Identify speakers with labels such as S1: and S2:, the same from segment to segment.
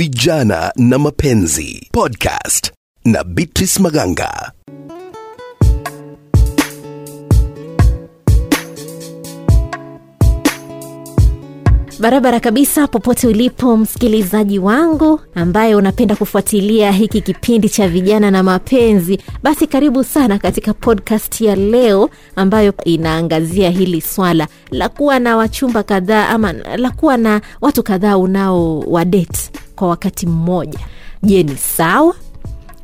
S1: vijana na mapenzi podcast na Beatrice Maganga.
S2: barabara kabisa popote ulipo msikilizaji wangu ambaye unapenda kufuatilia hiki kipindi cha vijana na mapenzi basi karibu sana katika podcast ya leo ambayo inaangazia hili swala la kuwa na wachumba kadhaa ama la kuwa na watu kadhaa unao wadeti kwa wakati mmoja. Je ni sawa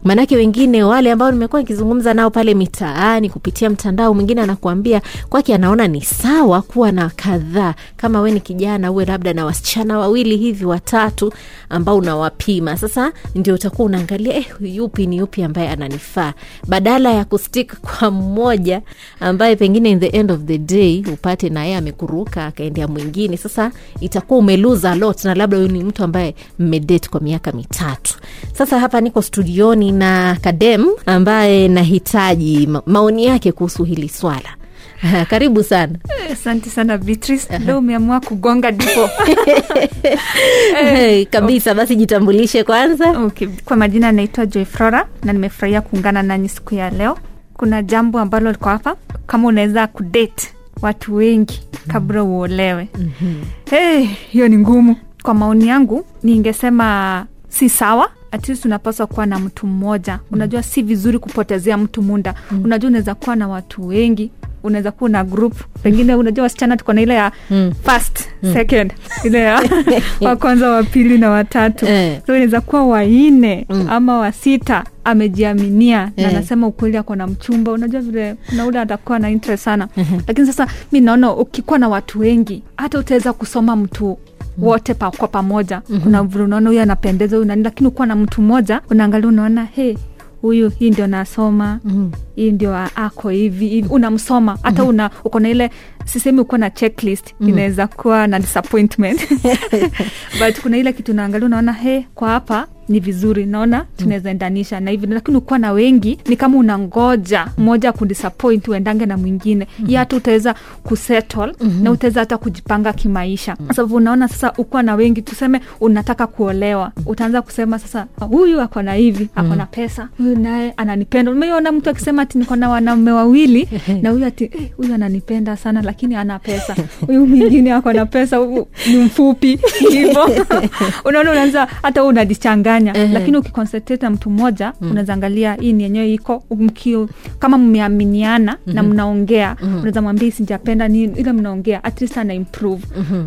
S2: maanake wengine wale ambao nimekuwa nikizungumza nao pale mitaani kupitia mtandao mwingine anakuambia kwake anaona ni sawa kuwa na kadhaa. Kama we ni kijana uwe labda na wasichana wawili hivi watatu ambao unawapima. Sasa ndio utakuwa unaangalia eh, yupi ni yupi ambaye ananifaa. Badala ya kustik kwa mmoja ambaye pengine in the end of the day upate naye amekuruka akaendea mwingine. Sasa itakuwa umeluza lot na labda huyu ni mtu ambaye mmedate kwa miaka mitatu. Sasa hapa niko studioni na kadem ambaye nahitaji ma- maoni yake kuhusu hili swala. Karibu sana.
S3: Asante sana beatrice. Leo umeamua kugonga dipo.
S2: Hey, kabisa. basi jitambulishe kwanza.
S3: Okay. kwa majina anaitwa joy flora na nimefurahia kuungana nanyi siku ya leo. Kuna jambo ambalo liko hapa. Kama unaweza kudate watu wengi kabla uolewe. Mm-hmm. hey, hiyo ni ngumu. Kwa maoni yangu ningesema si sawa at least unapaswa kuwa na mtu mmoja mm. unajua si vizuri kupotezea mtu muda mm. unajua unaweza kuwa na watu wengi unaweza kuwa na group pengine unajua wasichana tuko na ile ya mm. first mm. second ile ya wa kwanza wa pili na watatu
S2: Eh.
S3: so inaweza kuwa waine mm. ama wa sita amejiaminia na
S2: Eh.
S3: anasema ukweli ako na mchumba unajua vile kuna ule atakuwa na interest sana lakini sasa mi naona ukikuwa na watu wengi hata utaweza kusoma mtu wote pa, kwa pamoja mm-hmm. kuna vile unaona huyu anapendeza huyu nani lakini ukuwa na mtu mmoja unaangalia unaona he huyu hii ndio nasoma mm-hmm. hii ndio ako hivi hivi unamsoma hata mm-hmm. una uko na ile sisemi uko na checklist mm-hmm. inaweza kuwa na disappointment but kuna ile kitu unaangalia unaona he kwa hapa ni vizuri naona tunaweza endanisha na hivi lakini ukuwa na wengi ni kama unangoja mmoja kudisappoint uendange na mwingine. Mm-hmm. hata utaweza kusettle mm-hmm. na utaweza hata kujipanga kimaisha. Mm-hmm. sababu unaona sasa ukuwa na wengi tuseme unataka kuolewa utaanza kusema sasa huyu ako na hivi ako na pesa huyu naye ananipenda. Umeiona mtu akisema ati niko na wanaume wawili na huyu ati eh, huyu ananipenda sana lakini ana pesa. Huyu mwingine ako na pesa ni mfupi hivo unaona unaanza hata huu unajichanganya lakini ukiconcentrate na mtu mmoja unaweza angalia hii ni yenyewe iko mkio kama mmeaminiana na mnaongea unaweza mwambia sijapenda ni ile mnaongea at least ana improve.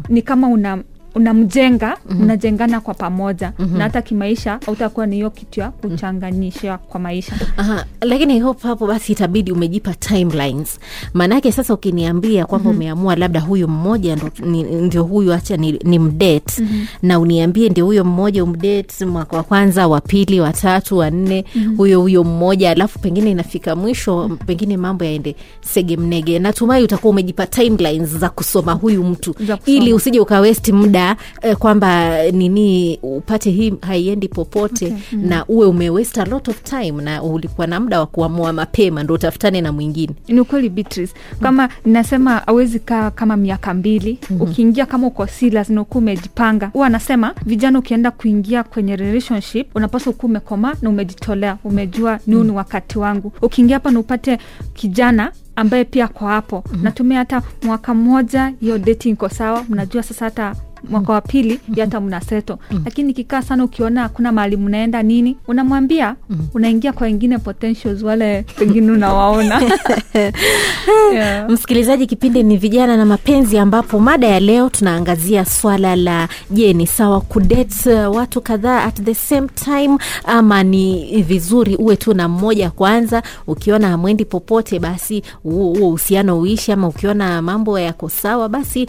S3: Ni kama una unamjenga mnajengana kwa pamoja na hata kimaisha hautakuwa ni hiyo kitu ya kuchanganyisha kwa maisha
S2: Aha, lakini I hope hapo basi itabidi umejipa timelines maanaake sasa ukiniambia kwamba mm-hmm. umeamua labda huyu mmoja ndo, ni, ndio huyu hacha ni, ni mdate mm-hmm. na uniambie ndio huyo mmoja umdate mwaka wa kwanza wa pili wa tatu wa nne mm-hmm. huyo huyo mmoja alafu pengine inafika mwisho mm-hmm. pengine mambo yaende sege mnege natumai utakuwa umejipa timelines za kusoma huyu mtu
S3: Za kusoma.
S2: ili usije ukawesti muda eh, kwamba nini upate hii haiendi popote okay. mm. na uwe waste a lot of time na ulikuwa na muda wa kuamua mapema ndo utafutane na mwingine
S3: ni ukweli Beatrice. kama nasema awezi kaa kama miaka mbili mm-hmm. ukiingia kama uko serious na ukuwa umejipanga huwa anasema vijana ukienda kuingia kwenye relationship unapaswa ukuwa umekomaa na umejitolea umejua ni wakati wangu ukiingia hapa na upate kijana ambaye pia kwa hapo mm-hmm. natumia hata mwaka mmoja hiyo dating iko sawa mnajua sasa hata mwaka wa pili hata mnaseto mm-hmm. lakini kikaa sana ukiona hakuna mahali mnaenda nini unamwambia mm-hmm. unaingia kwa wengine potentials wale pengine unawaona yeah.
S2: msikilizaji kipindi ni vijana na mapenzi ambapo mada ya leo tunaangazia swala la je ni sawa kudate uh, watu kadhaa at the same time ama ni vizuri uwe tu na mmoja kwanza ukiona hamwendi popote basi huo huo uhusiano uishi ama ukiona mambo yako sawa basi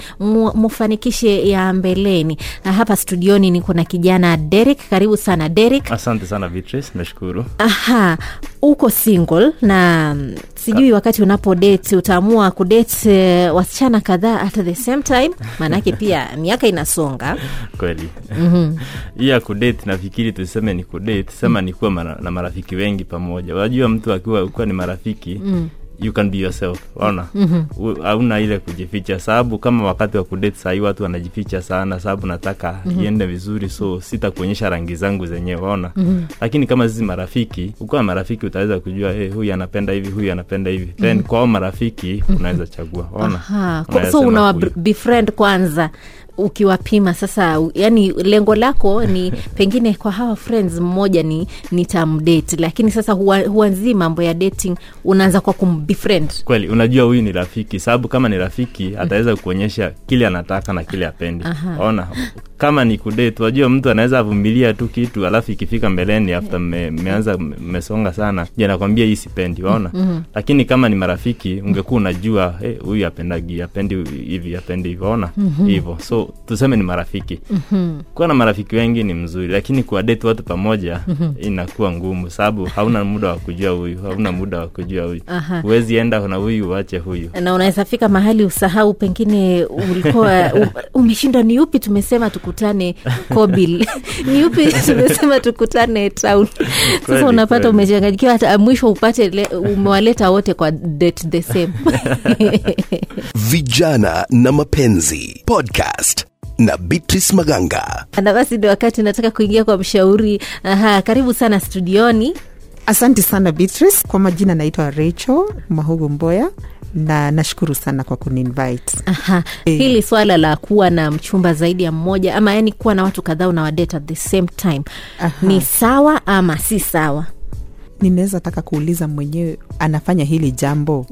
S2: mufanikishe ya mbeleni. Na hapa studioni niko na kijana Derek. Karibu sana Derek.
S4: Asante sana Beatrice, nashukuru.
S2: Aha uko single na mm, sijui wakati unapo date utaamua kudate uh, wasichana kadhaa at the same time? Maanake pia miaka inasonga.
S4: Kweli. Mm-hmm. kudate nafikiri tuseme ni kudate sema ni kuwa mara, na marafiki wengi pamoja. Unajua mtu akiwa kuwa ni marafiki mm you can be yourself waona mm-hmm. hauna ile kujificha sababu kama wakati wa kudate sahii watu wanajificha sana sababu nataka mm-hmm. iende vizuri so sitakuonyesha rangi zangu zenyewe waona mm-hmm. lakini kama zizi marafiki ukiwa marafiki utaweza kujua hey, huyu anapenda hivi huyu anapenda hivi mm-hmm. then kwao marafiki unaweza chagua ona
S2: Aha, so
S4: huyu.
S2: befriend kwanza ukiwapima sasa yani lengo lako ni pengine kwa hawa friends mmoja ni nitamdate. Lakini sasa huwa, huanzii mambo ya dating unaanza kwa kumbefriend
S4: kweli unajua huyu ni rafiki. Sababu kama ni rafiki ataweza kuonyesha kile anataka na kile apendi. Ona kama ni kudate wajua mtu anaweza avumilia tu kitu alafu ikifika mbeleni after mme- mmeanza mmesonga sana je nakwambia hii sipendi waona? Mm-hmm. lakini kama ni marafiki ungekuwa unajua "Eh, huyu hey, apendagi apendi hivi apendi hivi waona? Mm-hmm. Tuseme ni marafiki. Mm-hmm. kuwa na marafiki wengi ni mzuri lakini kuwadate watu pamoja mm-hmm. inakuwa ngumu sababu hauna muda wa kujua huyu hauna muda wa kujua huyu. Huwezi enda na huyu uache huyu.
S2: Na unaweza fika mahali usahau pengine ulikuwa u- umeshindwa ni upi tumesema tukutane kobil? Ni upi tumesema tukutane town? Sasa unapata umechanganyikiwa hata mwisho upate le, umewaleta wote kwa date the same.
S1: Vijana na mapenzi podcast na beatrice maganga
S2: na basi ndio wakati nataka kuingia kwa mshauri aha karibu sana studioni
S5: asante sana beatrice kwa majina naitwa rachel mahugu mboya na nashukuru sana kwa kuninvite
S2: Aha.
S5: E.
S2: hili swala la kuwa na mchumba zaidi ya mmoja ama yani kuwa na watu kadhaa unawadate at the same time
S5: Aha.
S2: ni sawa ama si sawa
S5: ninaweza taka kuuliza mwenyewe anafanya hili jambo?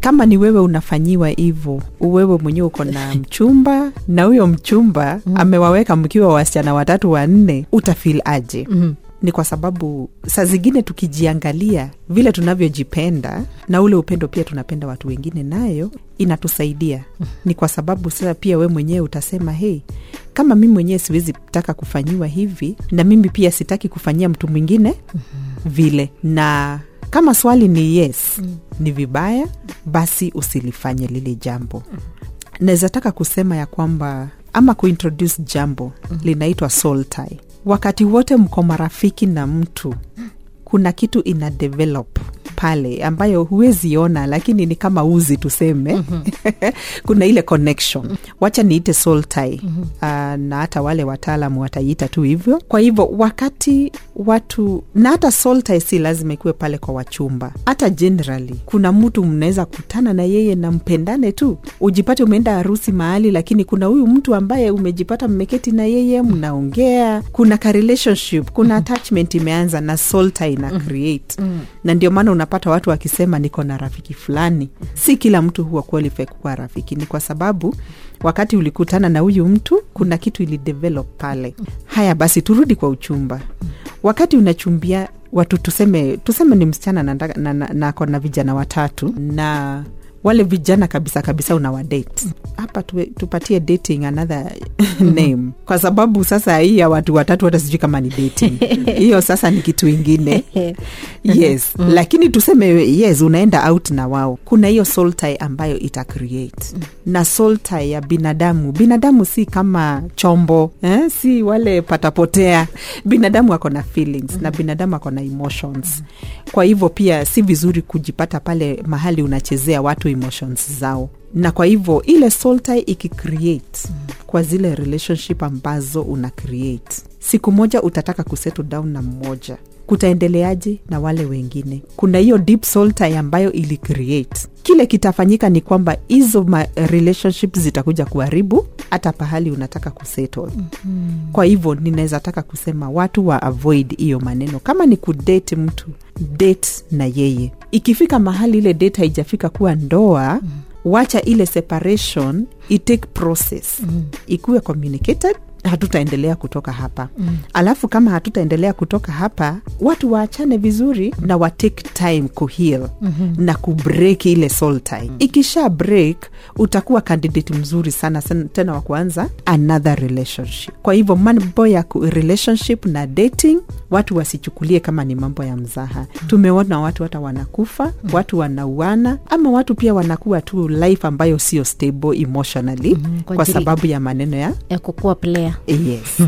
S5: Kama ni wewe unafanyiwa hivo wewe mwenyewe uko na mchumba na huyo mchumba amewaweka mkiwa wasichana watatu wanne utafil aje? Ni kwa sababu saa zingine tukijiangalia vile tunavyojipenda na ule upendo pia tunapenda watu wengine nayo inatusaidia. Ni kwa sababu sasa pia we mwenyewe utasema hei kama mimi mwenyewe siwezi taka kufanyiwa hivi na mimi pia sitaki kufanyia mtu mwingine vile na kama swali ni yes mm. ni vibaya basi usilifanye lile jambo mm. naweza taka kusema ya kwamba ama kuintroduce jambo mm. linaitwa soul tie wakati wote mko marafiki na mtu kuna kitu ina develop pale ambayo huwezi ona lakini ni kama uzi tuseme. Mm-hmm. kuna ile connection. Wacha niite soul tie. Mm-hmm. uh, na hata wale wataalamu wataiita tu hivyo. Kwa hivyo wakati watu na hata soul tie si lazima ikuwe pale kwa wachumba. Hata generally kuna mtu mnaweza kutana na yeye na mpendane tu. Ujipate umeenda harusi mahali lakini kuna huyu mtu ambaye umejipata mmeketi na yeye mnaongea. Kuna ka relationship kuna attachment imeanza na soul tie ina create. Na ndio maana unapata watu wakisema niko na rafiki fulani. Si kila mtu huwa qualify kuwa rafiki. Ni kwa sababu wakati ulikutana na huyu mtu kuna kitu ilidevelop pale. Haya basi turudi kwa uchumba. Wakati unachumbia watu tuseme tuseme ni msichana na, na, na, na na vijana watatu na wale vijana kabisa kabisa unawadate hapa tu, tupatie dating another name kwa sababu sasa hii ya watu watatu hata sijui kama ni dating hiyo sasa ni kitu ingine yes mm. lakini tuseme yes unaenda out na wao kuna hiyo soul tie ambayo ita create mm. na soul tie ya binadamu binadamu si kama chombo eh? si wale patapotea binadamu ako na feelings mm. na binadamu ako na emotions mm. kwa hivyo pia si vizuri kujipata pale mahali unachezea watu emotions zao na kwa hivyo ile soul tie ikicreate mm. kwa zile relationship ambazo una create siku moja utataka kusettle down na mmoja. Kutaendeleaje na wale wengine? Kuna hiyo deep soul tie ambayo ili create. Kile kitafanyika ni kwamba hizo relationship zitakuja kuharibu hata pahali unataka kusettle mm-hmm. kwa hivyo ninaweza taka kusema watu wa avoid hiyo maneno. Kama ni kudate mtu date na yeye. Ikifika mahali ile date haijafika kuwa ndoa mm wacha ile separation itake process mm. ikuwe communicated hatutaendelea kutoka hapa mm. alafu kama hatutaendelea kutoka hapa watu waachane vizuri na watake time kuheal mm-hmm. na kubreak ile soul tie mm. ikisha break utakuwa candidate mzuri sana, sana tena wa kuanza another relationship kwa hivyo mambo ya relationship na dating watu wasichukulie kama ni mambo ya mzaha mm. tumeona watu hata wanakufa mm. watu wanauana ama watu pia wanakuwa tu life ambayo sio stable emotionally
S2: Mhm, kwa
S5: kwa sababu ya maneno ya
S2: ya kukua player
S5: yes.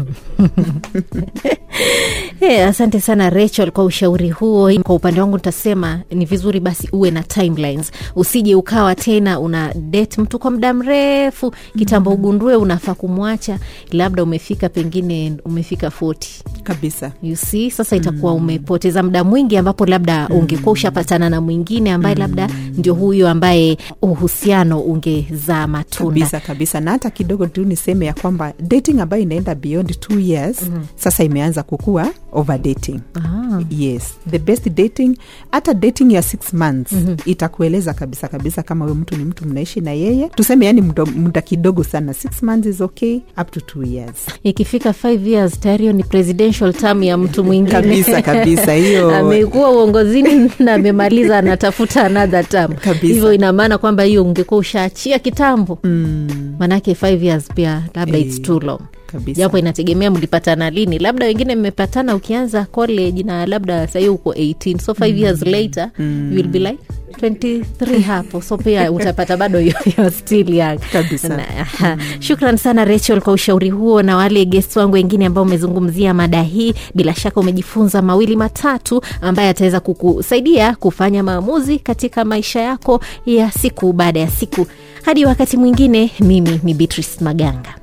S2: Hey, asante sana Rachel kwa ushauri huo. Kwa upande wangu nitasema ni vizuri basi uwe na timelines, usije ukawa tena una date mtu kwa muda mrefu. Kitambo ugundue unafaa kumwacha, labda umefika pengine umefika 40
S5: kabisa.
S2: You see sasa itakuwa umepoteza muda mwingi ambapo labda ungekuwa ushapatana na mwingine ambaye labda ndio huyo ambaye uhusiano ungezaa matunda.
S5: Kabisa kabisa. Na hata kidogo tu niseme ya kwamba dating ambayo inaenda beyond two years mm-hmm. sasa imeanza kukua over dating.
S2: Ah.
S5: yes. The best dating hata dating ya six months mm-hmm. itakueleza kabisa kabisa kama huyo mtu ni mtu mnaishi na yeye. Tuseme yani muda, kidogo sana. Six months is okay up to two years.
S2: Ikifika five years tayari ni ni presidential term ya mtu mwingine
S5: Kabisa, kabisa, hiyo-
S2: amekuwa uongozini na amemaliza anatafuta another term. Hivyo ina maana kwamba hiyo ungekuwa ushaachia kitambo. Mm. manake 5 years pia labda
S5: hey.
S2: it's too long
S5: kabisa.
S2: japo inategemea mlipatana lini. Labda wengine mmepatana ukianza college na labda sahii uko 18 so 5 years later you will be like 23 hapo. So pia utapata bado you're you're still young.
S5: Kabisa.
S2: Na- aha. shukran sana rachel kwa ushauri huo na wale gest wangu wengine ambao umezungumzia mada hii. Bila shaka umejifunza mawili matatu ambaye ataweza kukusaidia kufanya maamuzi katika maisha yako ya siku baada ya siku. Hadi wakati mwingine mimi ni beatrice maganga